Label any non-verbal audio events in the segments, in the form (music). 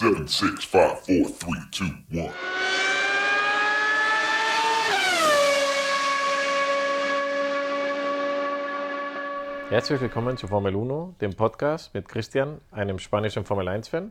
Seven, six, five, four, three, two, one. Herzlich willkommen zu Formel 1, dem Podcast mit Christian, einem spanischen Formel 1-Fan.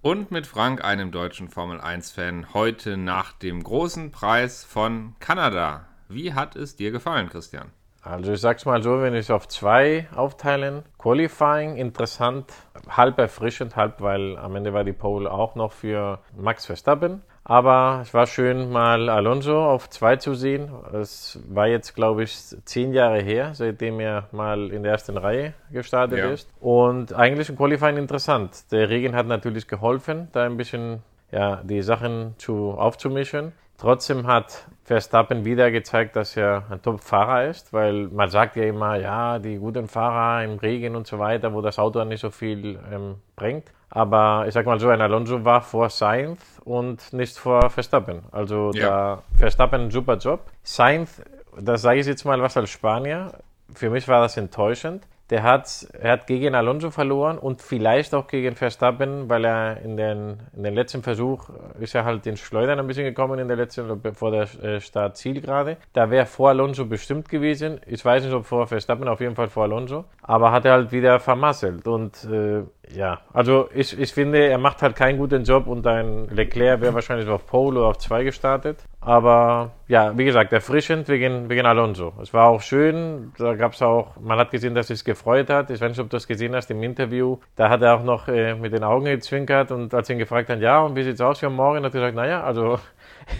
Und mit Frank, einem deutschen Formel 1-Fan, heute nach dem großen Preis von Kanada. Wie hat es dir gefallen, Christian? Also ich sag's mal so, wenn ich es auf zwei aufteilen, Qualifying interessant, halb erfrischend, halb, weil am Ende war die Pole auch noch für Max Verstappen. Aber es war schön, mal Alonso auf zwei zu sehen. Es war jetzt, glaube ich, zehn Jahre her, seitdem er mal in der ersten Reihe gestartet Ja. ist. Und eigentlich im Qualifying interessant. Der Regen hat natürlich geholfen, da ein bisschen ja, die Sachen zu, aufzumischen. Trotzdem hat Verstappen wieder gezeigt, dass er ein Top-Fahrer ist, weil man sagt ja immer, ja, die guten Fahrer im Regen und so weiter, wo das Auto nicht so viel ähm, bringt. Aber ich sag mal so, ein Alonso war vor Sainz und nicht vor Verstappen. Also Ja. da Verstappen einen super Job. Sainz, das sage ich jetzt mal was als Spanier, für mich war das enttäuschend. Der hat, er hat gegen Alonso verloren und vielleicht auch gegen Verstappen, weil er in den, in den letzten Versuch ist er halt in Schleudern ein bisschen gekommen in der letzten, vor der äh, Startzielgerade. Da wäre vor Alonso bestimmt gewesen. Ich weiß nicht, ob vor Verstappen, auf jeden Fall vor Alonso. Aber hat er halt wieder vermasselt. Und äh, ja, also ich, ich finde, er macht halt keinen guten Job und ein Leclerc wäre wahrscheinlich auf Pole oder auf 2 gestartet. Aber ja, wie gesagt, erfrischend wegen, wegen Alonso. Es war auch schön, da gab es auch, man hat gesehen, dass es gefreut hat. Ich weiß nicht, ob du das gesehen hast im Interview. Da hat er auch noch äh, mit den Augen gezwinkert und als ihn gefragt hat, ja, und wie sieht's aus für morgen, hat er gesagt, naja, also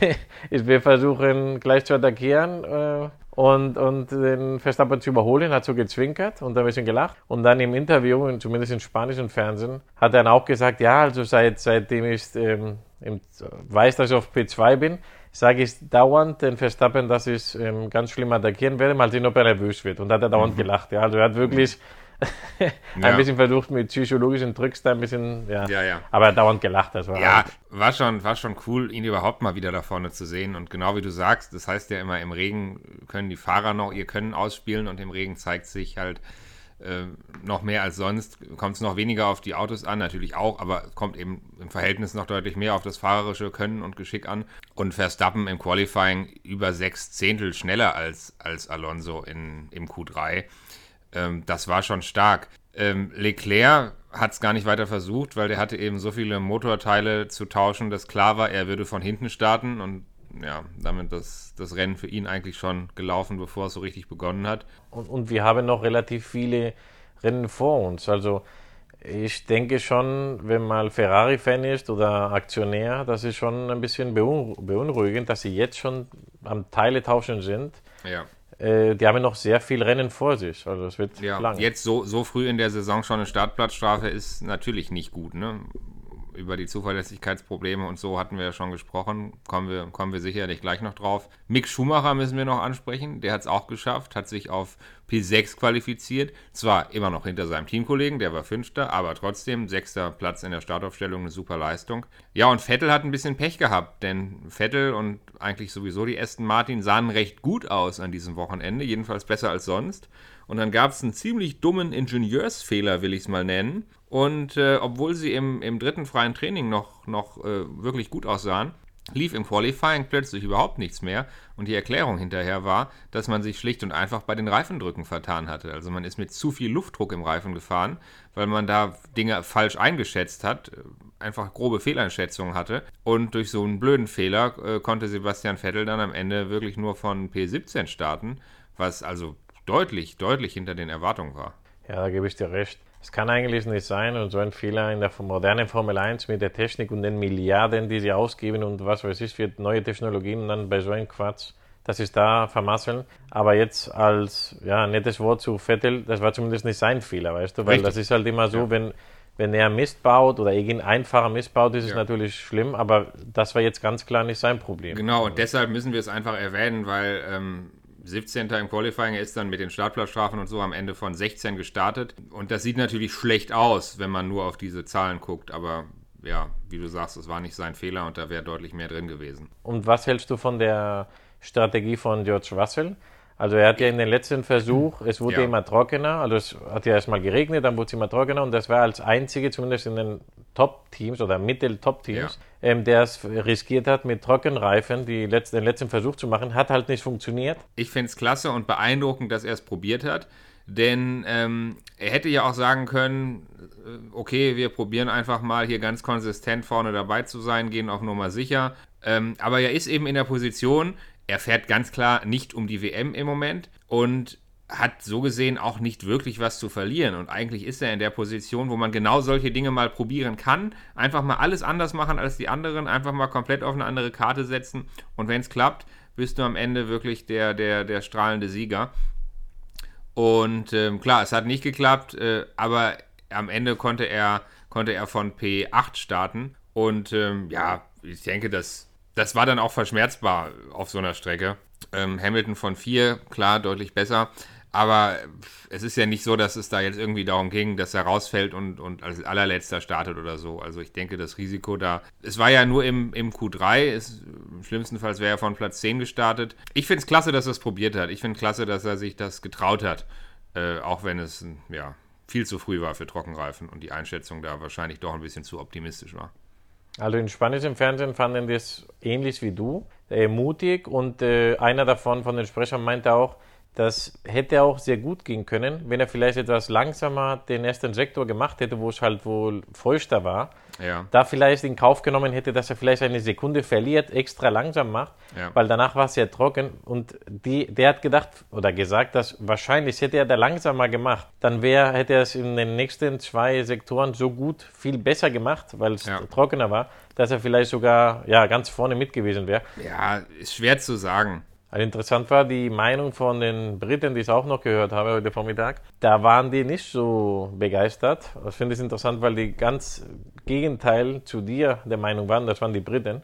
(laughs) ich will versuchen, gleich zu attackieren. Äh, und, und den Verstappen zu überholen, hat so gezwinkert und ein bisschen gelacht. Und dann im Interview, zumindest im spanischen Fernsehen, hat er dann auch gesagt, ja, also seit, seitdem ich ähm, weiß, dass ich auf P2 bin, sage ich dauernd den Verstappen, dass ich ähm, ganz schlimm attackieren werde, mal sehen, ob er nervös wird. Und hat er dauernd gelacht. Ja. Also er hat wirklich (laughs) ein Ja. bisschen versucht, mit psychologischen Tricks da ein bisschen, ja. Ja, ja. Aber er hat dauernd gelacht. Das war Ja, war schon, war schon cool, ihn überhaupt mal wieder da vorne zu sehen. Und genau wie du sagst, das heißt ja immer, im Regen können die Fahrer noch ihr Können ausspielen und im Regen zeigt sich halt äh, noch mehr als sonst. Kommt es noch weniger auf die Autos an, natürlich auch, aber kommt eben im Verhältnis noch deutlich mehr auf das fahrerische Können und Geschick an. Und Verstappen im Qualifying über sechs Zehntel schneller als, als Alonso in, im Q3. Ähm, das war schon stark. Ähm, Leclerc hat es gar nicht weiter versucht, weil der hatte eben so viele Motorteile zu tauschen, dass klar war, er würde von hinten starten und ja, damit das, das Rennen für ihn eigentlich schon gelaufen, bevor es so richtig begonnen hat. Und, und wir haben noch relativ viele Rennen vor uns. Also ich denke schon, wenn mal Ferrari-Fan ist oder Aktionär, das ist schon ein bisschen beunru- beunruhigend, dass sie jetzt schon am Teile tauschen sind. Ja. Äh, die haben noch sehr viel Rennen vor sich. Also es wird Ja, lang. jetzt so, so früh in der Saison schon eine Startplatzstrafe ist natürlich nicht gut, ne? Über die Zuverlässigkeitsprobleme und so hatten wir ja schon gesprochen. Kommen wir, kommen wir sicherlich gleich noch drauf. Mick Schumacher müssen wir noch ansprechen. Der hat es auch geschafft, hat sich auf P6 qualifiziert. Zwar immer noch hinter seinem Teamkollegen, der war Fünfter, aber trotzdem sechster Platz in der Startaufstellung, eine super Leistung. Ja, und Vettel hat ein bisschen Pech gehabt, denn Vettel und eigentlich sowieso die Aston Martin sahen recht gut aus an diesem Wochenende, jedenfalls besser als sonst. Und dann gab es einen ziemlich dummen Ingenieursfehler, will ich es mal nennen. Und äh, obwohl sie im, im dritten freien Training noch, noch äh, wirklich gut aussahen, lief im Qualifying plötzlich überhaupt nichts mehr. Und die Erklärung hinterher war, dass man sich schlicht und einfach bei den Reifendrücken vertan hatte. Also man ist mit zu viel Luftdruck im Reifen gefahren, weil man da Dinge falsch eingeschätzt hat, einfach grobe Fehleinschätzungen hatte. Und durch so einen blöden Fehler äh, konnte Sebastian Vettel dann am Ende wirklich nur von P17 starten, was also deutlich, deutlich hinter den Erwartungen war. Ja, da gebe ich dir recht. Es kann eigentlich nicht sein und so ein Fehler in der modernen Formel 1 mit der Technik und den Milliarden, die sie ausgeben und was weiß ich für neue Technologien dann bei so einem Quatsch, das ist da vermasseln. Aber jetzt als ja, nettes Wort zu Vettel, das war zumindest nicht sein Fehler, weißt du, weil Richtig. das ist halt immer so, wenn, wenn er Mist baut oder irgendein Fahrer Mist baut, ist es Ja. natürlich schlimm, aber das war jetzt ganz klar nicht sein Problem. Genau, und deshalb müssen wir es einfach erwähnen, weil ähm, 17. im Qualifying er ist dann mit den Startplatzstrafen und so am Ende von 16 gestartet. Und das sieht natürlich schlecht aus, wenn man nur auf diese Zahlen guckt, aber ja, wie du sagst, es war nicht sein Fehler und da wäre deutlich mehr drin gewesen. Und was hältst du von der Strategie von George Russell? Also er hat ja in den letzten Versuch, es wurde Ja. immer trockener, also es hat ja erstmal geregnet, dann wurde es immer trockener und das war als einzige, zumindest in den Top-Teams oder Mittel-Top-Teams, ähm, der es riskiert hat, mit Trockenreifen die letzten, den letzten Versuch zu machen, hat halt nicht funktioniert. Ich finde es klasse und beeindruckend, dass er es probiert hat. Denn ähm, er hätte ja auch sagen können, äh, okay, wir probieren einfach mal hier ganz konsistent vorne dabei zu sein, gehen auf Nummer sicher. Ähm, aber er ist eben in der Position, er fährt ganz klar nicht um die WM im Moment und hat so gesehen auch nicht wirklich was zu verlieren. Und eigentlich ist er in der Position, wo man genau solche Dinge mal probieren kann. Einfach mal alles anders machen als die anderen, einfach mal komplett auf eine andere Karte setzen. Und wenn es klappt, bist du am Ende wirklich der, der, der strahlende Sieger. Und ähm, klar, es hat nicht geklappt, äh, aber am Ende konnte er, konnte er von P8 starten. Und ähm, ja, ich denke, das, das war dann auch verschmerzbar auf so einer Strecke. Ähm, Hamilton von 4, klar, deutlich besser. Aber es ist ja nicht so, dass es da jetzt irgendwie darum ging, dass er rausfällt und, und als allerletzter startet oder so. Also ich denke, das Risiko da. Es war ja nur im, im Q3, es, im schlimmsten Fall wäre er von Platz 10 gestartet. Ich finde es klasse, dass er es probiert hat. Ich finde klasse, dass er sich das getraut hat. Äh, auch wenn es ja, viel zu früh war für Trockenreifen und die Einschätzung da wahrscheinlich doch ein bisschen zu optimistisch war. Also in spanischen Fernsehen fanden es ähnlich wie du, äh, mutig und äh, einer davon von den Sprechern meinte auch, das hätte auch sehr gut gehen können, wenn er vielleicht etwas langsamer den ersten Sektor gemacht hätte, wo es halt wohl feuchter war. Ja. Da vielleicht in Kauf genommen hätte, dass er vielleicht eine Sekunde verliert, extra langsam macht, Ja. weil danach war es sehr trocken und die, der hat gedacht oder gesagt, dass wahrscheinlich hätte er da langsamer gemacht, dann wäre, hätte er es in den nächsten zwei Sektoren so gut viel besser gemacht, weil es Ja. trockener war, dass er vielleicht sogar ja, ganz vorne mit gewesen wäre. Ja, ist schwer zu sagen. Also interessant war die Meinung von den Briten, die ich auch noch gehört habe heute Vormittag. Da waren die nicht so begeistert. Das finde ich interessant, weil die ganz Gegenteil zu dir der Meinung waren. Das waren die Briten.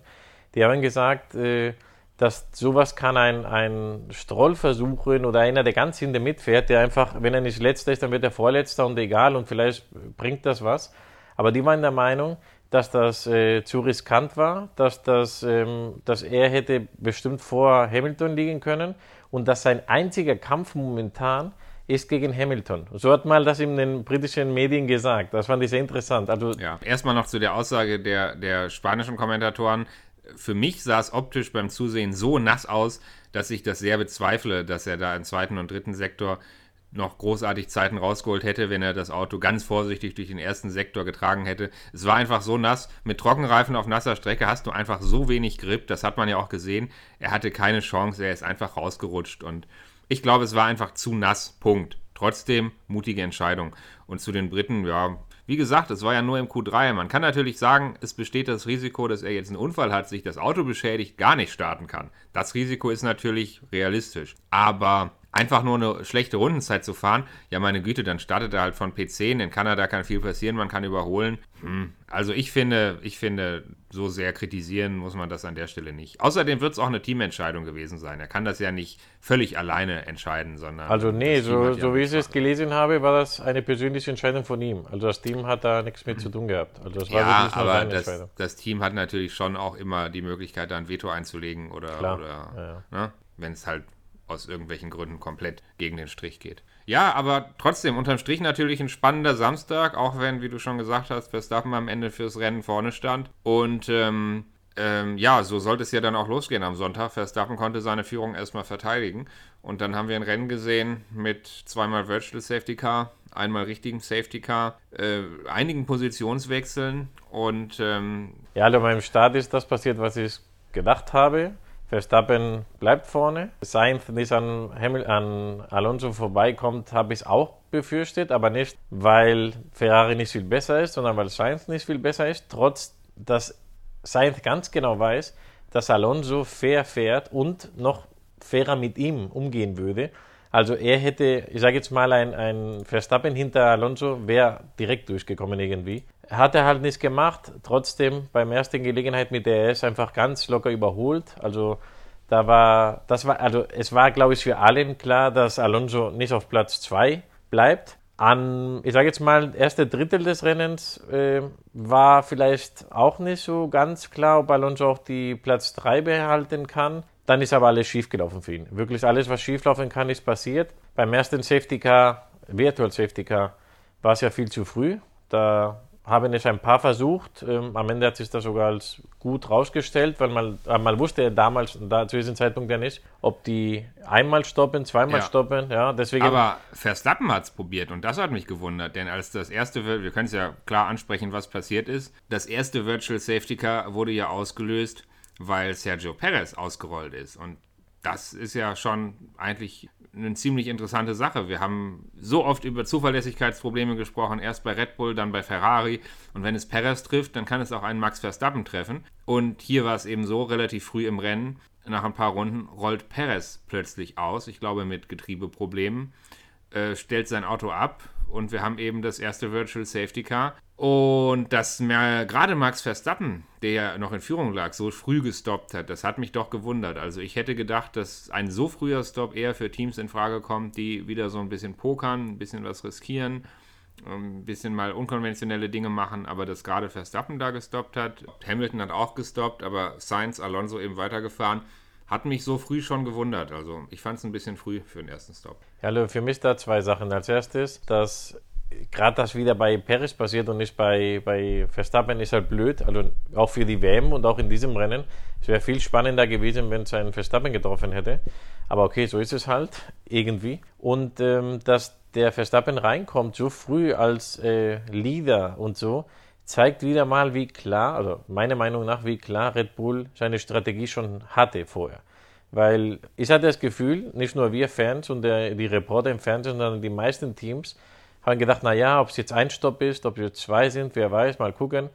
Die haben gesagt, äh, dass sowas kann ein, ein Stroll versuchen oder einer, der ganz hinten mitfährt, der einfach, wenn er nicht letzter ist, dann wird er vorletzter und egal und vielleicht bringt das was. Aber die waren der Meinung, dass das äh, zu riskant war, dass, das, ähm, dass er hätte bestimmt vor Hamilton liegen können und dass sein einziger Kampf momentan ist gegen Hamilton. So hat mal das in den britischen Medien gesagt. Das fand ich sehr interessant. Also Ja, erstmal noch zu der Aussage der, der spanischen Kommentatoren. Für mich sah es optisch beim Zusehen so nass aus, dass ich das sehr bezweifle, dass er da im zweiten und dritten Sektor noch großartig Zeiten rausgeholt hätte, wenn er das Auto ganz vorsichtig durch den ersten Sektor getragen hätte. Es war einfach so nass. Mit Trockenreifen auf nasser Strecke hast du einfach so wenig Grip. Das hat man ja auch gesehen. Er hatte keine Chance. Er ist einfach rausgerutscht. Und ich glaube, es war einfach zu nass. Punkt. Trotzdem mutige Entscheidung. Und zu den Briten, ja, wie gesagt, es war ja nur im Q3. Man kann natürlich sagen, es besteht das Risiko, dass er jetzt einen Unfall hat, sich das Auto beschädigt, gar nicht starten kann. Das Risiko ist natürlich realistisch. Aber einfach nur eine schlechte Rundenzeit zu fahren, ja meine Güte, dann startet er halt von P10. In Kanada kann viel passieren, man kann überholen. Hm. Also ich finde, ich finde, so sehr kritisieren muss man das an der Stelle nicht. Außerdem wird es auch eine Teamentscheidung gewesen sein. Er kann das ja nicht völlig alleine entscheiden, sondern. Also nee, so, ja so wie ich es gelesen habe, war das eine persönliche Entscheidung von ihm. Also das Team hat da nichts mit zu tun gehabt. Also das war Ja, aber das, Entscheidung. das Team hat natürlich schon auch immer die Möglichkeit, da ein Veto einzulegen oder, Klar, oder ne, wenn es halt aus irgendwelchen Gründen komplett gegen den Strich geht. Ja, aber trotzdem, unterm Strich natürlich ein spannender Samstag, auch wenn, wie du schon gesagt hast, Verstappen am Ende fürs Rennen vorne stand. Und ähm, ähm, ja, so sollte es ja dann auch losgehen am Sonntag. Verstappen konnte seine Führung erstmal verteidigen. Und dann haben wir ein Rennen gesehen mit zweimal Virtual Safety Car, einmal richtigen Safety Car, äh, einigen Positionswechseln und ähm, Ja, also beim Start ist das passiert, was ich gedacht habe. Verstappen bleibt vorne. Sainz nicht an, Hamil an Alonso vorbeikommt, habe ich auch befürchtet, aber nicht, weil Ferrari nicht viel besser ist, sondern weil Sainz nicht viel besser ist, trotz dass Sainz ganz genau weiß, dass Alonso fair fährt und noch fairer mit ihm umgehen würde. Also er hätte, ich sage jetzt mal, ein, ein Verstappen hinter Alonso wäre direkt durchgekommen irgendwie. Hat er halt nicht gemacht. Trotzdem beim ersten Gelegenheit mit der RS einfach ganz locker überholt. Also da war, das war, also es war, glaube ich, für allen klar, dass Alonso nicht auf Platz 2 bleibt. An, ich sage jetzt mal, erste Drittel des Rennens äh, war vielleicht auch nicht so ganz klar, ob Alonso auch die Platz 3 behalten kann. Dann ist aber alles schiefgelaufen für ihn. Wirklich alles, was schieflaufen kann, ist passiert. Beim ersten Safety Car, Virtual Safety Car, war es ja viel zu früh. Da haben es ein paar versucht. Ähm, am Ende hat sich das sogar als gut rausgestellt, weil man, äh, man wusste ja damals, da zu diesem Zeitpunkt ja nicht, ob die einmal stoppen, zweimal Ja. stoppen. Ja, deswegen, Aber Verstappen hat es probiert und das hat mich gewundert, denn als das erste, wir können es ja klar ansprechen, was passiert ist, das erste Virtual Safety Car wurde ja ausgelöst, weil Sergio Perez ausgerollt ist und das ist ja schon eigentlich eine ziemlich interessante Sache. Wir haben so oft über Zuverlässigkeitsprobleme gesprochen, erst bei Red Bull, dann bei Ferrari. Und wenn es Perez trifft, dann kann es auch einen Max Verstappen treffen. Und hier war es eben so, relativ früh im Rennen, nach ein paar Runden, rollt Perez plötzlich aus, ich glaube mit Getriebeproblemen, äh, stellt sein Auto ab und wir haben eben das erste Virtual Safety Car. Und dass gerade Max Verstappen, der ja noch in Führung lag, so früh gestoppt hat, das hat mich doch gewundert. Also ich hätte gedacht, dass ein so früher Stop eher für Teams in Frage kommt, die wieder so ein bisschen pokern, ein bisschen was riskieren, ein bisschen mal unkonventionelle Dinge machen, aber dass gerade Verstappen da gestoppt hat. Hamilton hat auch gestoppt, aber Sainz, Alonso eben weitergefahren. Hat mich so früh schon gewundert. Also ich fand es ein bisschen früh für den ersten Stop. Ja, für mich da zwei Sachen. Als erstes, dass gerade das wieder bei Perez passiert und nicht bei, bei Verstappen ist halt blöd. Also auch für die WM und auch in diesem Rennen. Es wäre viel spannender gewesen, wenn es einen Verstappen getroffen hätte. Aber okay, so ist es halt irgendwie. Und ähm, dass der Verstappen reinkommt so früh als äh, Leader und so, zeigt wieder mal, wie klar, also meiner Meinung nach, wie klar Red Bull seine Strategie schon hatte vorher. Weil ich hatte das Gefühl, nicht nur wir Fans und der, die Reporter im Fernsehen, sondern die meisten Teams haben gedacht, naja, ob es jetzt ein Stopp ist, ob es jetzt zwei sind, wer weiß, mal gucken.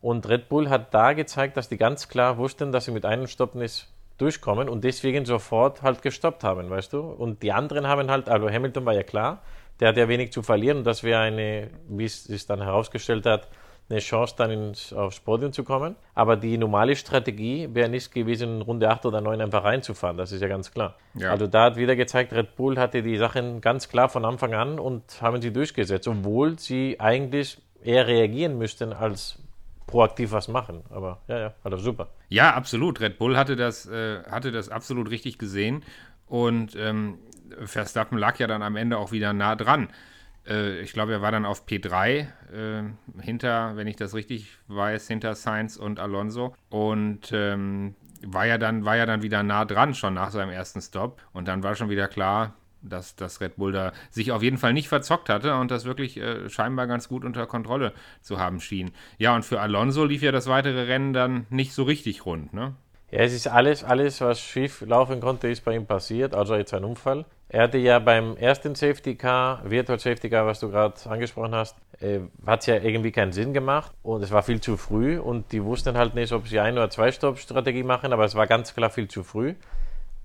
Und Red Bull hat da gezeigt, dass die ganz klar wussten, dass sie mit einem Stopp nicht durchkommen und deswegen sofort halt gestoppt haben, weißt du? Und die anderen haben halt, also Hamilton war ja klar, der hat ja wenig zu verlieren und das wäre eine, wie es sich dann herausgestellt hat, eine Chance, dann ins, aufs Podium zu kommen. Aber die normale Strategie wäre nicht gewesen, in Runde 8 oder 9 einfach reinzufahren, das ist ja ganz klar. Ja. Also da hat wieder gezeigt, Red Bull hatte die Sachen ganz klar von Anfang an und haben sie durchgesetzt, obwohl sie eigentlich eher reagieren müssten, als proaktiv was machen. Aber ja, ja, also super. Ja, absolut. Red Bull hatte das, äh, hatte das absolut richtig gesehen. Und ähm, Verstappen lag ja dann am Ende auch wieder nah dran. Äh, ich glaube, er war dann auf P3 äh, hinter, wenn ich das richtig weiß, hinter Sainz und Alonso. Und ähm, war, ja dann, war ja dann wieder nah dran schon nach seinem ersten Stop. Und dann war schon wieder klar, dass das Red Bull da sich auf jeden Fall nicht verzockt hatte und das wirklich äh, scheinbar ganz gut unter Kontrolle zu haben schien. Ja, und für Alonso lief ja das weitere Rennen dann nicht so richtig rund, ne? Ja, es ist alles, alles, was schief laufen konnte, ist bei ihm passiert, also jetzt ein Unfall. Er hatte ja beim ersten Safety Car, Virtual Safety Car, was du gerade angesprochen hast, äh, hat es ja irgendwie keinen Sinn gemacht und es war viel zu früh und die wussten halt nicht, ob sie ein- oder zwei Stopp-Strategie machen, aber es war ganz klar viel zu früh.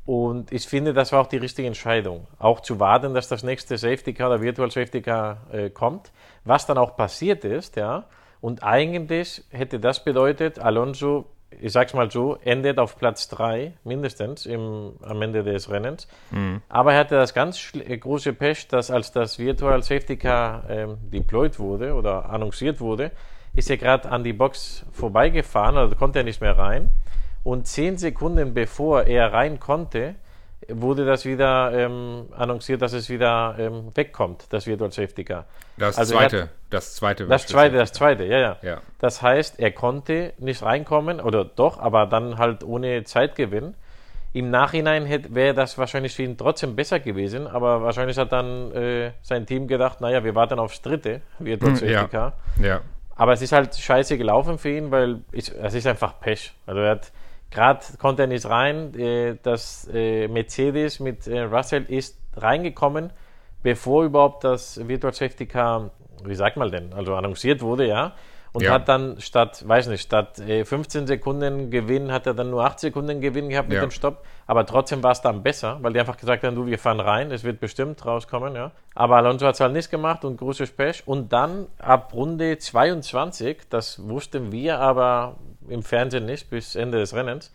Und ich finde, das war auch die richtige Entscheidung. Auch zu warten, dass das nächste Safety Car oder Virtual Safety Car äh, kommt. Was dann auch passiert ist, ja. Und eigentlich hätte das bedeutet, Alonso, ich sag's mal so, endet auf Platz 3 mindestens im, am Ende des Rennens. Aber er hatte das ganz äh, große Pech, dass als das Virtual Safety Car ähm, deployed wurde oder annonciert wurde, ist er gerade an die Box vorbeigefahren, also konnte er nicht mehr rein. Und zehn Sekunden bevor er rein konnte, wurde das wieder ähm, annonciert, dass es wieder ähm, wegkommt, das Virtual Safety Car. Das Also er hat- zweite, das zweite. Das zweite, das zweite, ja, ja, Ja. Das heißt, er konnte nicht reinkommen, oder doch, aber dann halt ohne Zeitgewinn. Im Nachhinein wäre das wahrscheinlich für ihn trotzdem besser gewesen, aber wahrscheinlich hat dann äh, sein Team gedacht, naja, wir warten aufs dritte Virtual Safety ja. Car. Ja. Aber es ist halt scheiße gelaufen für ihn, weil ich, es ist einfach Pech. Also er hat gerade konnte er nicht rein. Äh, das äh, Mercedes mit äh, Russell ist reingekommen, bevor überhaupt das Virtual Safety Car, wie sagt man denn, also annonciert wurde, ja. Und Ja. hat dann statt, weiß nicht, statt äh, 15 Sekunden Gewinn, hat er dann nur 8 Sekunden Gewinn gehabt mit Ja. dem Stopp. Aber trotzdem war es dann besser, weil die einfach gesagt haben, du, wir fahren rein, es wird bestimmt rauskommen, ja. Aber Alonso hat es halt nicht gemacht und großes Pech. Und dann ab Runde 22, das wussten wir aber im Fernsehen nicht bis Ende des Rennens,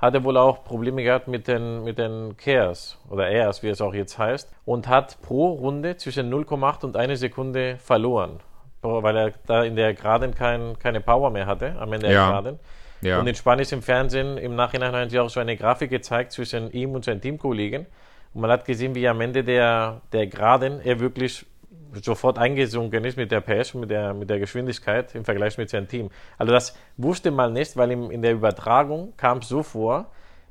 hat er wohl auch Probleme gehabt mit den, mit den Cares oder Airs, wie es auch jetzt heißt, und hat pro Runde zwischen 0,8 und 1 Sekunde verloren weil er da in der Geraden kein, keine Power mehr hatte, am Ende Ja. der Geraden. Ja. Und in spanischen Fernsehen im Nachhinein haben sie auch so eine Grafik gezeigt zwischen ihm und seinen Teamkollegen. Und man hat gesehen, wie am Ende der, der Geraden er wirklich sofort eingesunken ist mit der PS, mit der, mit der Geschwindigkeit im Vergleich mit seinem Team. Also das wusste man nicht, weil ihm in der Übertragung kam es so vor,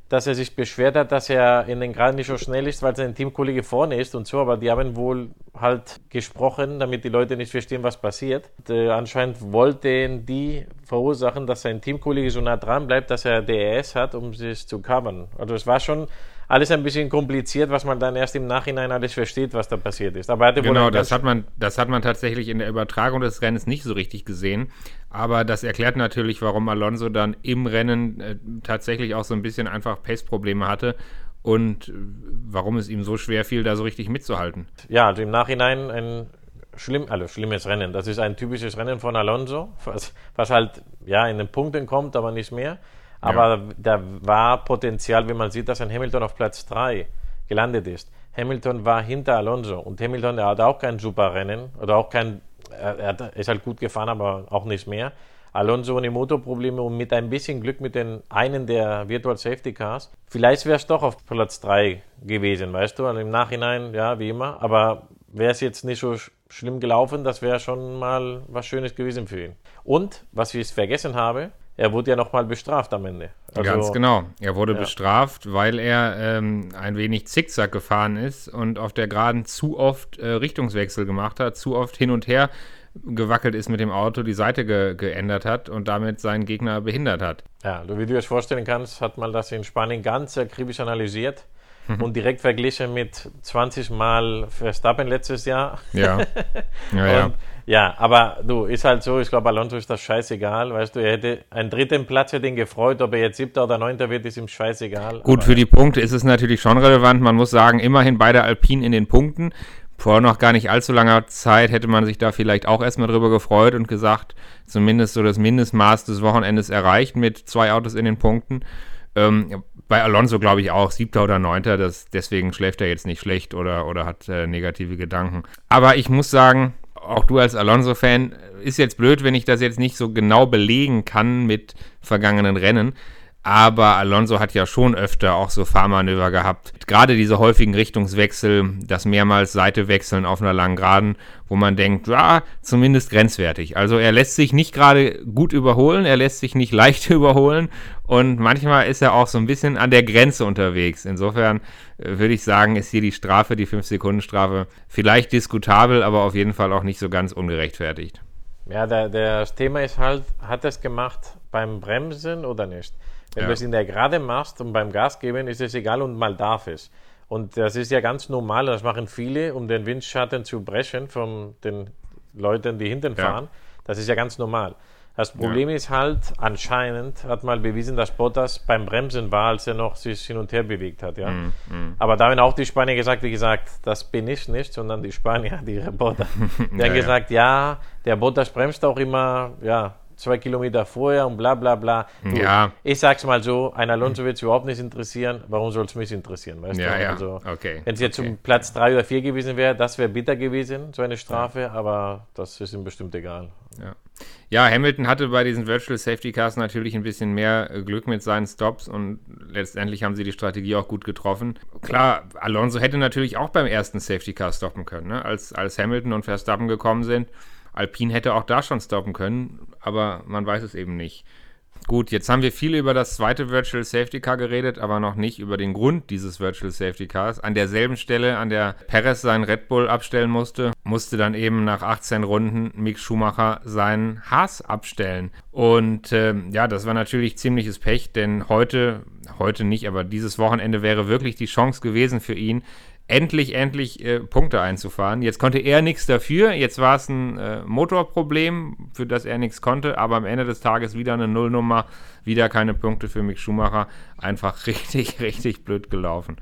dass er sich beschwert hat, dass er in den Graden nicht so schnell ist, weil sein Teamkollege vorne ist und so, aber die haben wohl halt gesprochen, damit die Leute nicht verstehen, was passiert. Und, äh, anscheinend wollten die verursachen, dass sein Teamkollege so nah dran bleibt, dass er DRS hat, um sich zu covern. Also es war schon alles ein bisschen kompliziert, was man dann erst im Nachhinein alles versteht, was da passiert ist. Aber er Genau, das hat, man, das hat man tatsächlich in der Übertragung des Rennens nicht so richtig gesehen. Aber das erklärt natürlich, warum Alonso dann im Rennen äh, tatsächlich auch so ein bisschen einfach Pace-Probleme hatte und äh, warum es ihm so schwer fiel, da so richtig mitzuhalten. ja, also im Nachhinein ein schlimm, also schlimmes Rennen. Das ist ein typisches Rennen von Alonso, was, was halt ja in den Punkten kommt, aber nicht mehr. Aber da war Potenzial, wie man sieht, dass ein Hamilton auf Platz 3 gelandet ist. Hamilton war hinter Alonso und Hamilton, hat auch kein super Rennen oder auch kein, er, ist halt gut gefahren, aber auch nicht mehr. Alonso ohne Motorprobleme und mit ein bisschen Glück mit den einen der Virtual Safety Cars. Vielleicht wäre es doch auf Platz 3 gewesen, weißt du? Also im Nachhinein, ja, wie immer. Aber wäre es jetzt nicht so sch schlimm gelaufen, das wäre schon mal was Schönes gewesen für ihn. Und, was ich vergessen habe, er wurde ja nochmal bestraft am Ende. Also, Ganz genau. Er wurde bestraft, weil er ähm, ein wenig zickzack gefahren ist und auf der Geraden zu oft äh, Richtungswechsel gemacht hat, zu oft hin und her gewackelt ist mit dem Auto, die Seite ge geändert hat und damit seinen Gegner behindert hat. Ja, wie du es vorstellen kannst, hat man das in Spanien ganz akribisch analysiert Mhm. und direkt verglichen mit 20 Mal Verstappen letztes Jahr. Ja. (laughs) Ja, ja. Ja, aber du, ist halt so, ich glaube, Alonso ist das scheißegal, weißt du, er hätte einen dritten Platz, hätte ihn gefreut, ob er jetzt siebter oder neunter wird, ist ihm scheißegal. Gut, für die Punkte ist es natürlich schon relevant. Man muss sagen, immerhin beide Alpinen in den Punkten. Vor noch gar nicht allzu langer Zeit hätte man sich da vielleicht auch erstmal drüber gefreut und gesagt, zumindest so das Mindestmaß des Wochenendes erreicht mit zwei Autos in den Punkten. Ähm, bei Alonso glaube ich auch, siebter oder neunter, das, deswegen schläft er jetzt nicht schlecht oder, oder hat äh, negative Gedanken. Aber ich muss sagen, auch du als Alonso-Fan, ist jetzt blöd, wenn ich das jetzt nicht so genau belegen kann mit vergangenen Rennen. Aber Alonso hat ja schon öfter auch so Fahrmanöver gehabt. Gerade diese häufigen Richtungswechsel, das mehrmals Seite wechseln auf einer langen Geraden, wo man denkt, ja, zumindest grenzwertig. Also er lässt sich nicht gerade gut überholen, er lässt sich nicht (laughs) leicht überholen und manchmal ist er auch so ein bisschen an der Grenze unterwegs. Insofern äh, würde ich sagen, ist hier die Strafe, die 5-Sekunden-Strafe, vielleicht diskutabel, aber auf jeden Fall auch nicht so ganz ungerechtfertigt. Ja, das Thema ist halt, hat er es gemacht beim Bremsen oder nicht? Wenn Ja. du es in der Gerade machst und beim Gas geben, ist es egal und mal darf es. Und das ist ja ganz normal, das machen viele, um den Windschatten zu brechen von den Leuten, die hinten Ja. fahren. Das ist ja ganz normal. Das Problem ist halt, anscheinend hat mal bewiesen, dass Bottas beim Bremsen war, als er noch sich hin und her bewegt hat. Ja? Mhm, Aber da haben auch die Spanier gesagt, wie gesagt, das bin ich nicht, sondern die Spanier, die Reporter. (laughs) Die Ja, haben ja. gesagt, ja, der Bottas bremst auch immer, ja, zwei Kilometer vorher und bla bla bla. Du, Ja. Ich sag's mal so, ein Alonso wird es überhaupt nicht interessieren. Warum soll es mich interessieren? Weißt Ja, du? ja, Also, okay, Wenn es jetzt okay. um Platz drei oder vier gewesen wäre, das wäre bitter gewesen, so eine Strafe, aber das ist ihm bestimmt egal. Ja. ja, Hamilton hatte bei diesen Virtual Safety Cars natürlich ein bisschen mehr äh, Glück mit seinen Stops und letztendlich haben sie die Strategie auch gut getroffen. Klar, Alonso hätte natürlich auch beim ersten Safety Car stoppen können, ne? als, als Hamilton und Verstappen gekommen sind. Alpine hätte auch da schon stoppen können, aber man weiß es eben nicht. Gut, jetzt haben wir viel über das zweite Virtual Safety Car geredet, aber noch nicht über den Grund dieses Virtual Safety Cars. An derselben Stelle, an der Perez seinen Red Bull abstellen musste, musste dann eben nach 18 Runden Mick Schumacher seinen Haas abstellen. Und ähm, ja, das war natürlich ziemliches Pech, denn heute, heute nicht, aber dieses Wochenende wäre wirklich die Chance gewesen für ihn, endlich, endlich äh, Punkte einzufahren. Jetzt konnte er nichts dafür. Jetzt war es ein äh, Motorproblem, für das er nichts konnte. Aber am Ende des Tages wieder eine Nullnummer, wieder keine Punkte für Mick Schumacher. Einfach (laughs) richtig, richtig blöd gelaufen.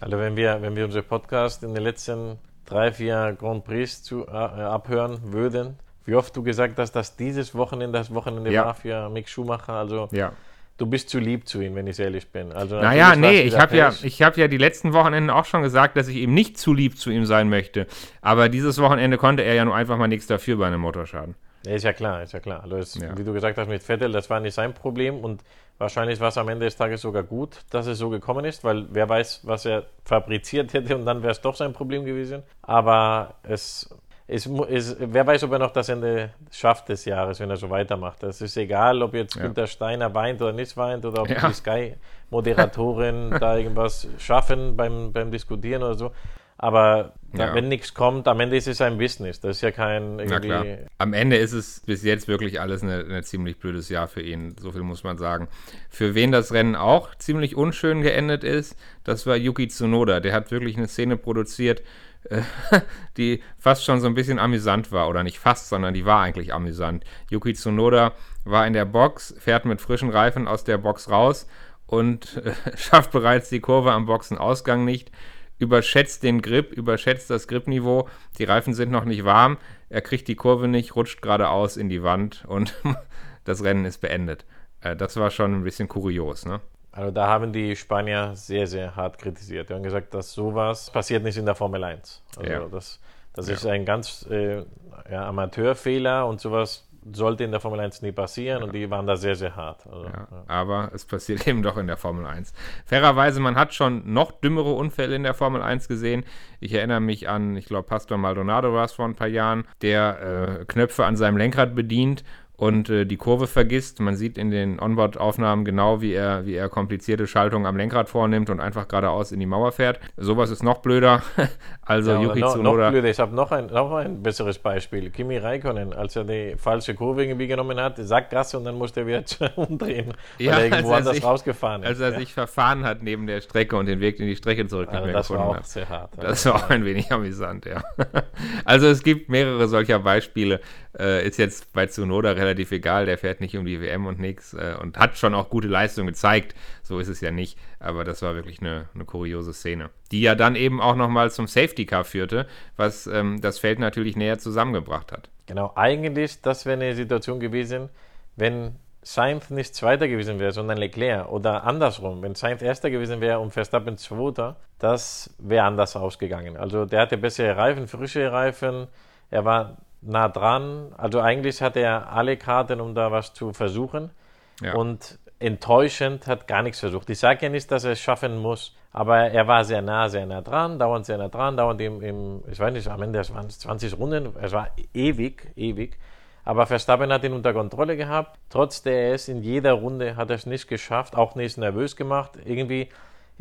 Also wenn wir, wenn wir unseren Podcast in den letzten drei, vier Grand Prix zu, äh, abhören würden, wie oft du gesagt hast, dass dieses Wochenende das Wochenende Ja. war für Mick Schumacher. Also Ja. Du bist zu lieb zu ihm, wenn ich ehrlich bin. Also naja, nee, ich habe ja, ich hab ja die letzten Wochenenden auch schon gesagt, dass ich ihm nicht zu lieb zu ihm sein möchte. Aber dieses Wochenende konnte er ja nur einfach mal nichts dafür bei einem Motorschaden. Ja, ist ja klar, ist ja klar. Also es, Ja. wie du gesagt hast mit Vettel, das war nicht sein Problem und wahrscheinlich war es am Ende des Tages sogar gut, dass es so gekommen ist, weil wer weiß, was er fabriziert hätte und dann wäre es doch sein Problem gewesen. Aber es, es, es, wer weiß, ob er noch das Ende schafft des Jahres, wenn er so weitermacht. Das ist egal, ob jetzt Ja. Günther Steiner weint oder nicht weint oder ob Ja. die Sky-Moderatoren (laughs) da irgendwas schaffen beim, beim Diskutieren oder so. Aber da, Ja. wenn nichts kommt, am Ende ist es ein Business. Das ist ja kein Na irgendwie. klar. Am Ende ist es bis jetzt wirklich alles ein ziemlich blödes Jahr für ihn. So viel muss man sagen. Für wen das Rennen auch ziemlich unschön geendet ist, das war Yuki Tsunoda. Der hat wirklich eine Szene produziert, (laughs) die fast schon so ein bisschen amüsant war. Oder nicht fast, sondern die war eigentlich amüsant. Yuki Tsunoda war in der Box, fährt mit frischen Reifen aus der Box raus und äh, (laughs) schafft bereits die Kurve am Boxenausgang nicht überschätzt den Grip, überschätzt das Gripniveau. Die Reifen sind noch nicht warm. Er kriegt die Kurve nicht, rutscht geradeaus in die Wand und (laughs) das Rennen ist beendet. Äh, das war schon ein bisschen kurios, ne? Also da haben die Spanier sehr, sehr hart kritisiert. Die haben gesagt, dass sowas passiert nicht in der Formel 1. Also Ja. das, das Ja. ist ein ganz äh, ja, Amateurfehler und sowas sollte in der Formel 1 nie passieren und die waren da sehr, sehr hart. Also, Ja, ja. aber es passiert (laughs) eben doch in der Formel 1. Fairerweise, man hat schon noch dümmere Unfälle in der Formel 1 gesehen. Ich erinnere mich an, ich glaube, Pastor Maldonado war es vor ein paar Jahren, der äh, Knöpfe an seinem Lenkrad bedient und äh, die Kurve vergisst. Man sieht in den Onboard-Aufnahmen genau, wie er, wie er komplizierte Schaltungen am Lenkrad vornimmt und einfach geradeaus in die Mauer fährt. Sowas ist noch blöder. (laughs) also Ja, Yuki noch, noch Tsunoda. blöder, ich habe noch ein, noch ein besseres Beispiel. Kimi Räikkönen, als er die falsche Kurve irgendwie genommen hat, Sackgasse und dann musste er wieder (laughs) umdrehen, weil Ja, er irgendwo er anders sich- rausgefahren ist. Als er ja. sich verfahren hat neben der Strecke und den Weg in die Strecke zurück nicht also mehr das war gefunden auch hat. sehr hart. Das war auch ein wenig amüsant, ja. (laughs) Also es gibt mehrere solcher Beispiele. Äh, ist jetzt bei Tsunoda relativ egal, der fährt nicht um die WM und nix äh, und hat schon auch gute Leistung gezeigt. So ist es ja nicht, aber das war wirklich eine, eine kuriose Szene. Die ja dann eben auch nochmal zum Safety Car führte, was ähm, das Feld natürlich näher zusammengebracht hat. Genau, eigentlich, das wäre eine Situation gewesen, wenn Sainz nicht Zweiter gewesen wäre, sondern Leclerc oder andersrum, wenn Sainz Erster gewesen wäre und Verstappen Zweiter, das wäre anders ausgegangen. Also der hatte bessere Reifen, frische Reifen, er war nah dran, also eigentlich hat er alle Karten, um da was zu versuchen Ja. und enttäuschend hat gar nichts versucht. Ich sage ja nicht, dass er es schaffen muss, aber er war sehr nah, sehr nah dran, dauernd sehr nah dran, dauernd im, im ich weiß nicht, am Ende waren es 20 Runden, es war ewig, ewig. Aber Verstappen hat ihn unter Kontrolle gehabt. Trotz der ES in jeder Runde hat er es nicht geschafft, auch nicht nervös gemacht. Irgendwie,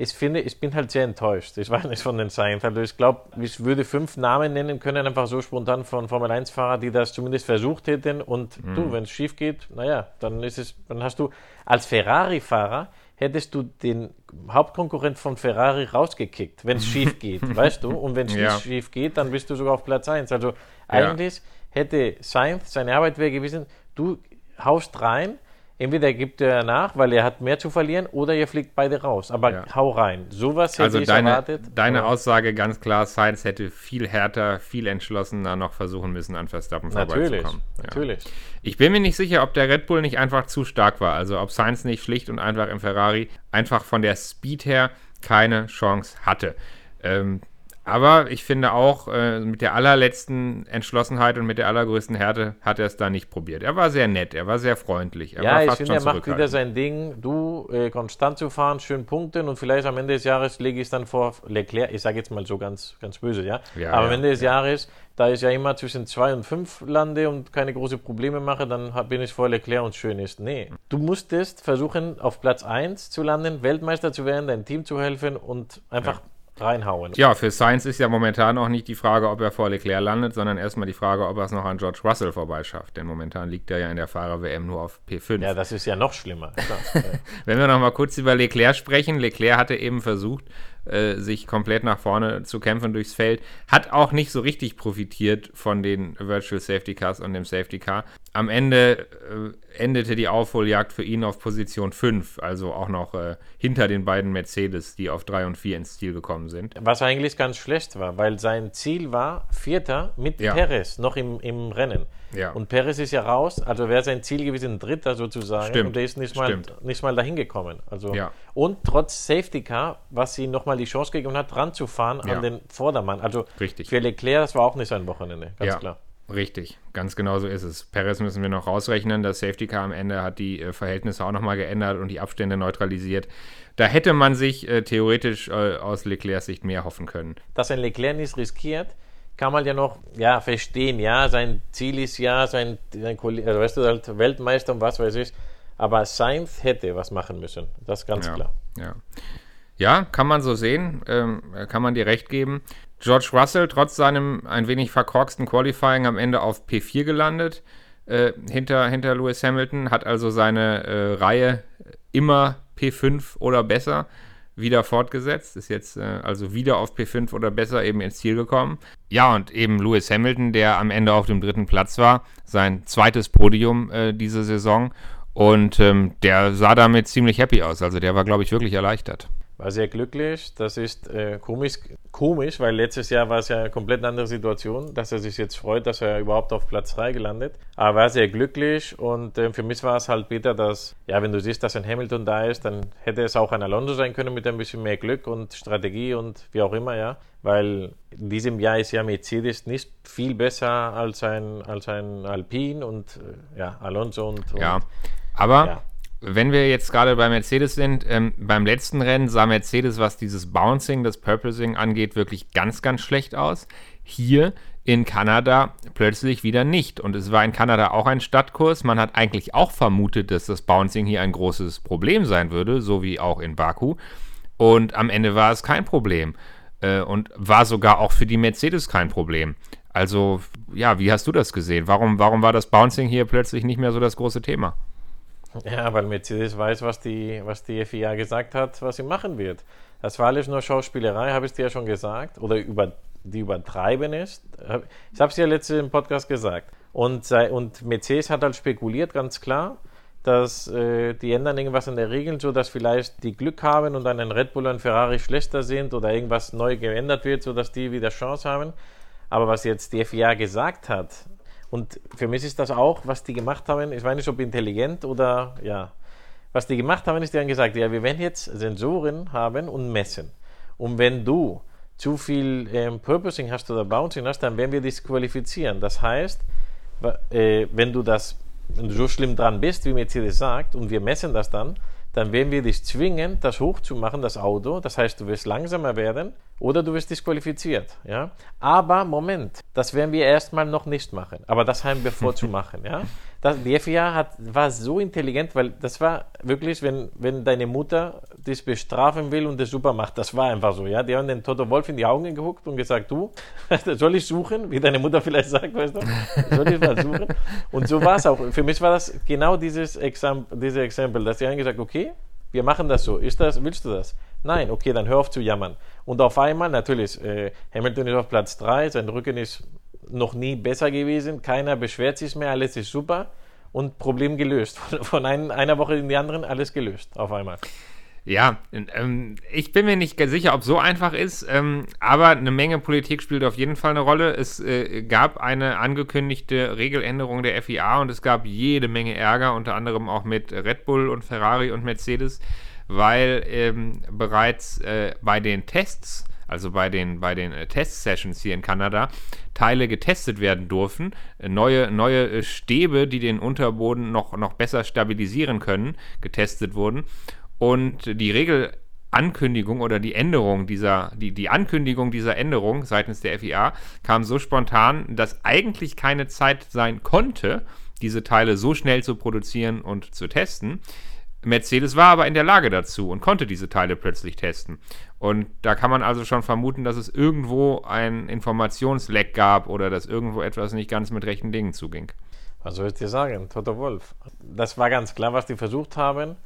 ich finde, ich bin halt sehr enttäuscht. Ich weiß nicht von den Sainz. Also ich glaube, ich würde fünf Namen nennen können, einfach so spontan von Formel 1-Fahrer, die das zumindest versucht hätten. Und du, wenn es schief geht, naja, dann ist es, dann hast du als Ferrari-Fahrer hättest du den Hauptkonkurrent von Ferrari rausgekickt, wenn es (laughs) schief geht, weißt du? Und wenn es Ja. nicht schief geht, dann bist du sogar auf Platz 1. Also eigentlich hätte Sainz, seine Arbeit wäre gewesen, du haust rein, entweder gibt er nach, weil er hat mehr zu verlieren, oder ihr fliegt beide raus. Aber Ja. hau rein. Sowas hätte Also ich deine, erwartet. deine aber- Aussage ganz klar, Sainz hätte viel härter, viel entschlossener noch versuchen müssen, an Verstappen Natürlich, vorbeizukommen. Ja. natürlich. Ich bin mir nicht sicher, ob der Red Bull nicht einfach zu stark war. Also ob Sainz nicht schlicht und einfach im Ferrari einfach von der Speed her keine Chance hatte. Ähm, aber ich finde auch, äh, mit der allerletzten Entschlossenheit und mit der allergrößten Härte hat er es da nicht probiert. Er war sehr nett, er war sehr freundlich, er Ja, war ich finde, er macht wieder sein Ding. Du, äh, konstant zu fahren, schön punkten und vielleicht am Ende des Jahres lege ich es dann vor Leclerc. Ich sage jetzt mal so ganz, ganz böse, ja. Ja, Aber ja, am Ende des Jahres, da ich ja immer zwischen zwei und fünf lande und keine großen Probleme mache, dann bin ich vor Leclerc und schön ist. Nee. Du musstest versuchen, auf Platz 1 zu landen, Weltmeister zu werden, dein Team zu helfen und einfach reinhauen. Ja, für Sainz ist ja momentan auch nicht die Frage, ob er vor Leclerc landet, sondern erstmal die Frage, ob er es noch an George Russell vorbeischafft. Denn momentan liegt er ja in der Fahrer-WM nur auf P5. Ja, das ist ja noch schlimmer. (laughs) Wenn wir noch mal kurz über Leclerc sprechen. Leclerc hatte eben versucht, äh, sich komplett nach vorne zu kämpfen durchs Feld. Hat auch nicht so richtig profitiert von den Virtual Safety Cars und dem Safety Car. am Ende äh, endete die Aufholjagd für ihn auf Position 5, also auch noch äh, hinter den beiden Mercedes, die auf 3 und 4 ins Ziel gekommen sind. Was eigentlich ganz schlecht war, weil sein Ziel war Vierter mit Ja. Perez noch im, im Rennen. Ja. Und Perez ist ja raus, also wäre sein Ziel gewesen, Dritter sozusagen. Stimmt, Und der ist nicht mal, stimmt. nicht mal dahin gekommen. Also, Ja. Und trotz Safety Car, was ihm nochmal die Chance gegeben hat, ranzufahren Ja. an den Vordermann. Also Richtig. für Leclerc, das war auch nicht sein Wochenende, ganz ja, klar. Richtig, ganz genau so ist es. Perez müssen wir noch rausrechnen. Das Safety Car am Ende hat die äh, Verhältnisse auch nochmal geändert und die Abstände neutralisiert. Da hätte man sich äh, theoretisch äh, aus Leclercs Sicht mehr hoffen können. dass ein Leclerc nicht riskiert, kann man ja noch ja, verstehen. Ja, sein Ziel ist ja, sein, sein Kollege, also weißt du, halt Weltmeister und was weiß ich. Aber Sainz hätte was machen müssen. Das ist ganz Ja, klar. ja. ja, kann man so sehen, ähm, kann man dir recht geben. George Russell, trotz seinem ein wenig verkorksten Qualifying, am Ende auf P4 gelandet, äh, hinter, hinter Lewis Hamilton, hat also seine äh, Reihe immer P5 oder besser wieder fortgesetzt, ist jetzt äh, also wieder auf P5 oder besser eben ins Ziel gekommen. Ja, und eben Lewis Hamilton, der am Ende auf dem dritten Platz war, sein zweites Podium äh, diese Saison. Und ähm, der sah damit ziemlich happy aus. Also der war, glaube ich, wirklich erleichtert. War sehr glücklich. Das ist äh, komisch, komisch, weil letztes Jahr war es ja eine komplett andere Situation, dass er sich jetzt freut, dass er überhaupt auf Platz 3 gelandet. Aber er war sehr glücklich und äh, für mich war es halt bitter, dass, ja, wenn du siehst, dass ein Hamilton da ist, dann hätte es auch ein Alonso sein können mit ein bisschen mehr Glück und Strategie und wie auch immer, ja. Weil in diesem Jahr ist ja Mercedes nicht viel besser als ein, als ein Alpine und äh, ja, Alonso und, und Ja, aber Ja. Wenn wir jetzt gerade bei Mercedes sind, ähm, beim letzten Rennen sah Mercedes, was dieses Bouncing, das Purposing angeht, wirklich ganz, ganz schlecht aus. Hier in Kanada plötzlich wieder nicht. Und es war in Kanada auch ein Stadtkurs. Man hat eigentlich auch vermutet, dass das Bouncing hier ein großes Problem sein würde, so wie auch in Baku. Und am Ende war es kein Problem. Äh, und war sogar auch für die Mercedes kein Problem. Also, ja, wie hast du das gesehen? Warum, warum war das Bouncing hier plötzlich nicht mehr so das große Thema? Ja, weil Mercedes weiß, was die, was die FIA gesagt hat, was sie machen wird. Das war alles nur Schauspielerei, habe ich dir ja schon gesagt. Oder über, die übertreiben es. Ich habe es ja letzte im Podcast gesagt. Und, und Mercedes hat halt spekuliert, ganz klar, dass äh, die ändern irgendwas in der Regel, so dass vielleicht die Glück haben und dann ein Red Bull und Ferrari schlechter sind oder irgendwas neu geändert wird, so dass die wieder Chance haben. Aber was jetzt die FIA gesagt hat, und für mich ist das auch, was die gemacht haben, ich weiß nicht, ob intelligent oder ja, was die gemacht haben, ist, die haben gesagt, ja, wir werden jetzt Sensoren haben und messen. Und wenn du zu viel ähm, Purposing hast oder Bouncing hast, dann werden wir disqualifizieren. Das heißt, äh, wenn du das so schlimm dran bist, wie Mercedes sagt, und wir messen das dann, dann werden wir dich zwingen, das hochzumachen, das Auto. Das heißt, du wirst langsamer werden oder du wirst disqualifiziert. Ja? Aber Moment, das werden wir erstmal noch nicht machen. Aber das haben wir vor zu (laughs) machen. Ja? Das, die FIA hat, war so intelligent, weil das war wirklich, wenn, wenn deine Mutter dich bestrafen will und das super macht, das war einfach so. Ja? Die haben den Toto Wolf in die Augen geguckt und gesagt, du, (laughs) soll ich suchen? Wie deine Mutter vielleicht sagt, weißt du? Soll ich mal suchen? Und so war es auch. Für mich war das genau dieses Exam dieses Exempel, dass die haben gesagt, okay, wir machen das so. Ist das, willst du das? Nein, okay, dann hör auf zu jammern. Und auf einmal, natürlich, äh, Hamilton ist auf Platz 3, sein Rücken ist noch nie besser gewesen, keiner beschwert sich mehr, alles ist super und Problem gelöst. Von, (laughs) von ein, einer Woche in die anderen, alles gelöst auf einmal. Ja, ähm, ich bin mir nicht sicher, ob so einfach ist, ähm, aber eine Menge Politik spielt auf jeden Fall eine Rolle. Es äh, gab eine angekündigte Regeländerung der FIA und es gab jede Menge Ärger, unter anderem auch mit Red Bull und Ferrari und Mercedes, weil ähm, bereits äh, bei den Tests, also bei den, bei den äh, Test-Sessions hier in Kanada, Teile getestet werden durften. Neue, neue äh, Stäbe, die den Unterboden noch, noch besser stabilisieren können, getestet wurden. Und die Regelankündigung oder die Änderung dieser, die, die Ankündigung dieser Änderung seitens der FIA kam so spontan, dass eigentlich keine Zeit sein konnte, diese Teile so schnell zu produzieren und zu testen. Mercedes war aber in der Lage dazu und konnte diese Teile plötzlich testen. Und da kann man also schon vermuten, dass es irgendwo ein Informationsleck gab oder dass irgendwo etwas nicht ganz mit rechten Dingen zuging. Was soll ich dir sagen? Toto Wolf. Das war ganz klar, was die versucht haben.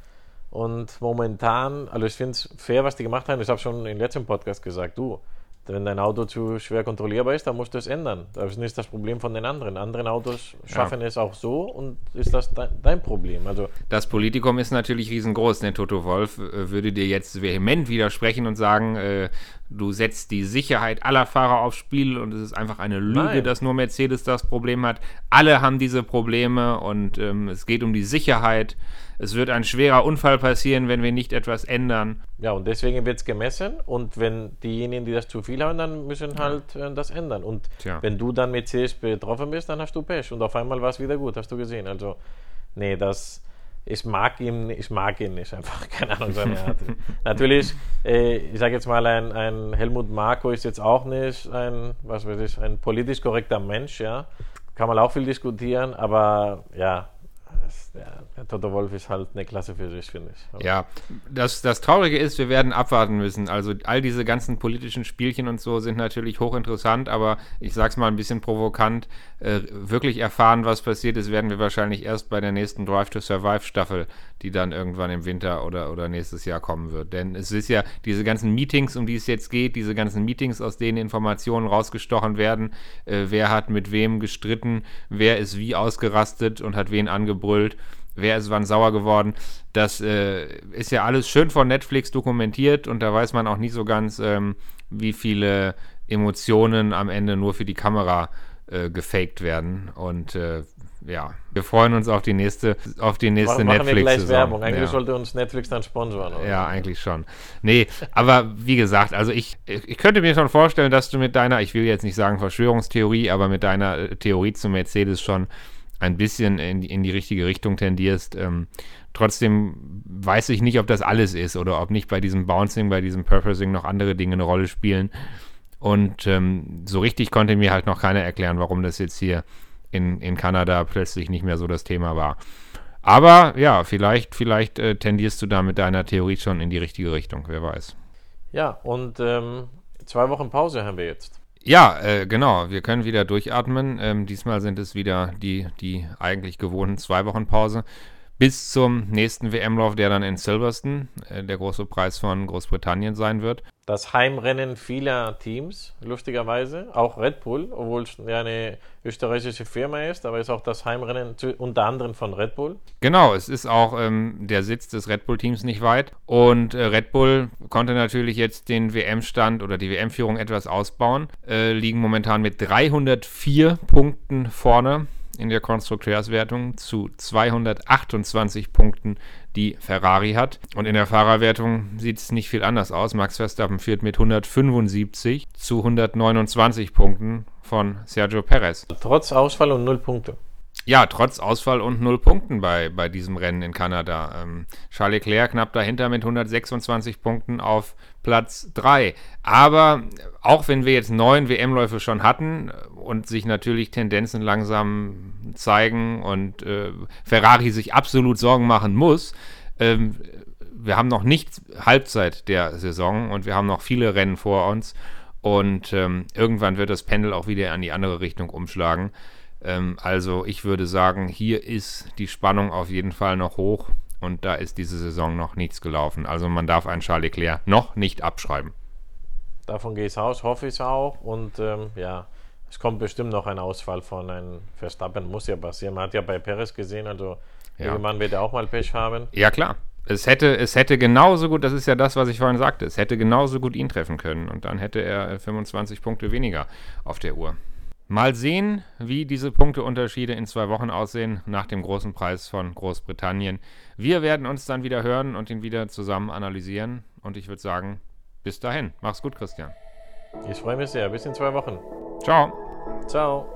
Und momentan, also ich finde es fair, was die gemacht haben. Ich habe schon im letzten Podcast gesagt, du, wenn dein Auto zu schwer kontrollierbar ist, dann musst du es ändern. Das ist nicht das Problem von den anderen. Andere Autos schaffen ja. es auch so und ist das dein Problem. Also das Politikum ist natürlich riesengroß. Der Toto Wolf äh, würde dir jetzt vehement widersprechen und sagen, äh, du setzt die Sicherheit aller Fahrer aufs Spiel und es ist einfach eine Lüge, Nein. dass nur Mercedes das Problem hat. Alle haben diese Probleme und ähm, es geht um die Sicherheit. Es wird ein schwerer Unfall passieren, wenn wir nicht etwas ändern. Ja, und deswegen wird es gemessen und wenn diejenigen, die das zu viel haben, dann müssen halt äh, das ändern. Und Tja. wenn du dann CS betroffen bist, dann hast du Pech und auf einmal war es wieder gut, hast du gesehen. Also, nee, das ich mag ihn, ich mag ihn nicht einfach, (laughs) keine Ahnung, seine (laughs) Art. Natürlich, äh, ich sage jetzt mal, ein, ein, Helmut Marko ist jetzt auch nicht ein, was weiß ich, ein politisch korrekter Mensch, ja. Kann man auch viel diskutieren, aber ja, ja, Toto Wolf ist halt eine Klasse für sich, finde ich. Aber ja, das, das Traurige ist, wir werden abwarten müssen. Also all diese ganzen politischen Spielchen und so sind natürlich hochinteressant, aber ich sage es mal ein bisschen provokant, äh, wirklich erfahren, was passiert ist, werden wir wahrscheinlich erst bei der nächsten Drive to Survive Staffel, die dann irgendwann im Winter oder, oder nächstes Jahr kommen wird. Denn es ist ja diese ganzen Meetings, um die es jetzt geht, diese ganzen Meetings, aus denen Informationen rausgestochen werden, äh, wer hat mit wem gestritten, wer ist wie ausgerastet und hat wen angebrüllt wer ist wann sauer geworden. Das äh, ist ja alles schön von Netflix dokumentiert und da weiß man auch nicht so ganz, ähm, wie viele Emotionen am Ende nur für die Kamera äh, gefaked werden. Und äh, ja, wir freuen uns auf die nächste, auf die nächste Machen Netflix. Wir gleich Werbung. Eigentlich ja. sollte uns Netflix dann sponsoren. Oder? Ja, eigentlich schon. Nee, aber wie gesagt, also ich, ich könnte mir schon vorstellen, dass du mit deiner, ich will jetzt nicht sagen Verschwörungstheorie, aber mit deiner äh, Theorie zu Mercedes schon ein bisschen in, in die richtige Richtung tendierst. Ähm, trotzdem weiß ich nicht, ob das alles ist oder ob nicht bei diesem Bouncing, bei diesem Purposing noch andere Dinge eine Rolle spielen. Und ähm, so richtig konnte mir halt noch keiner erklären, warum das jetzt hier in, in Kanada plötzlich nicht mehr so das Thema war. Aber ja, vielleicht, vielleicht äh, tendierst du da mit deiner Theorie schon in die richtige Richtung, wer weiß. Ja, und ähm, zwei Wochen Pause haben wir jetzt. Ja, äh, genau. Wir können wieder durchatmen. Ähm, diesmal sind es wieder die, die eigentlich gewohnten zwei Wochen Pause bis zum nächsten WM-Lauf, der dann in Silverstone, äh, der große Preis von Großbritannien sein wird. Das Heimrennen vieler Teams, lustigerweise, auch Red Bull, obwohl es eine österreichische Firma ist, aber ist auch das Heimrennen zu, unter anderem von Red Bull. Genau, es ist auch ähm, der Sitz des Red Bull-Teams nicht weit. Und äh, Red Bull konnte natürlich jetzt den WM-Stand oder die WM-Führung etwas ausbauen, äh, liegen momentan mit 304 Punkten vorne in der Konstrukteurswertung zu 228 Punkten, die Ferrari hat. Und in der Fahrerwertung sieht es nicht viel anders aus. Max Verstappen führt mit 175 zu 129 Punkten von Sergio Perez. Trotz Ausfall und null Punkte. Ja, trotz Ausfall und null Punkten bei, bei diesem Rennen in Kanada. Ähm, Charles Leclerc knapp dahinter mit 126 Punkten auf Platz 3. Aber auch wenn wir jetzt neun WM-Läufe schon hatten und sich natürlich Tendenzen langsam zeigen und äh, Ferrari sich absolut Sorgen machen muss, ähm, wir haben noch nicht Halbzeit der Saison und wir haben noch viele Rennen vor uns. Und ähm, irgendwann wird das Pendel auch wieder an die andere Richtung umschlagen. Ähm, also ich würde sagen, hier ist die Spannung auf jeden Fall noch hoch und da ist diese Saison noch nichts gelaufen. Also man darf einen Charles Leclerc noch nicht abschreiben. Davon gehe ich aus, hoffe ich auch. Und ähm, ja, es kommt bestimmt noch ein Ausfall von einem Verstappen, muss ja passieren. Man hat ja bei Perez gesehen, also ja. irgendwann wird er auch mal Pech haben. Ja, klar. Es hätte, es hätte genauso gut, das ist ja das, was ich vorhin sagte, es hätte genauso gut ihn treffen können und dann hätte er 25 Punkte weniger auf der Uhr. Mal sehen, wie diese Punkteunterschiede in zwei Wochen aussehen nach dem großen Preis von Großbritannien. Wir werden uns dann wieder hören und ihn wieder zusammen analysieren. Und ich würde sagen, bis dahin. Mach's gut, Christian. Ich freue mich sehr. Bis in zwei Wochen. Ciao. Ciao.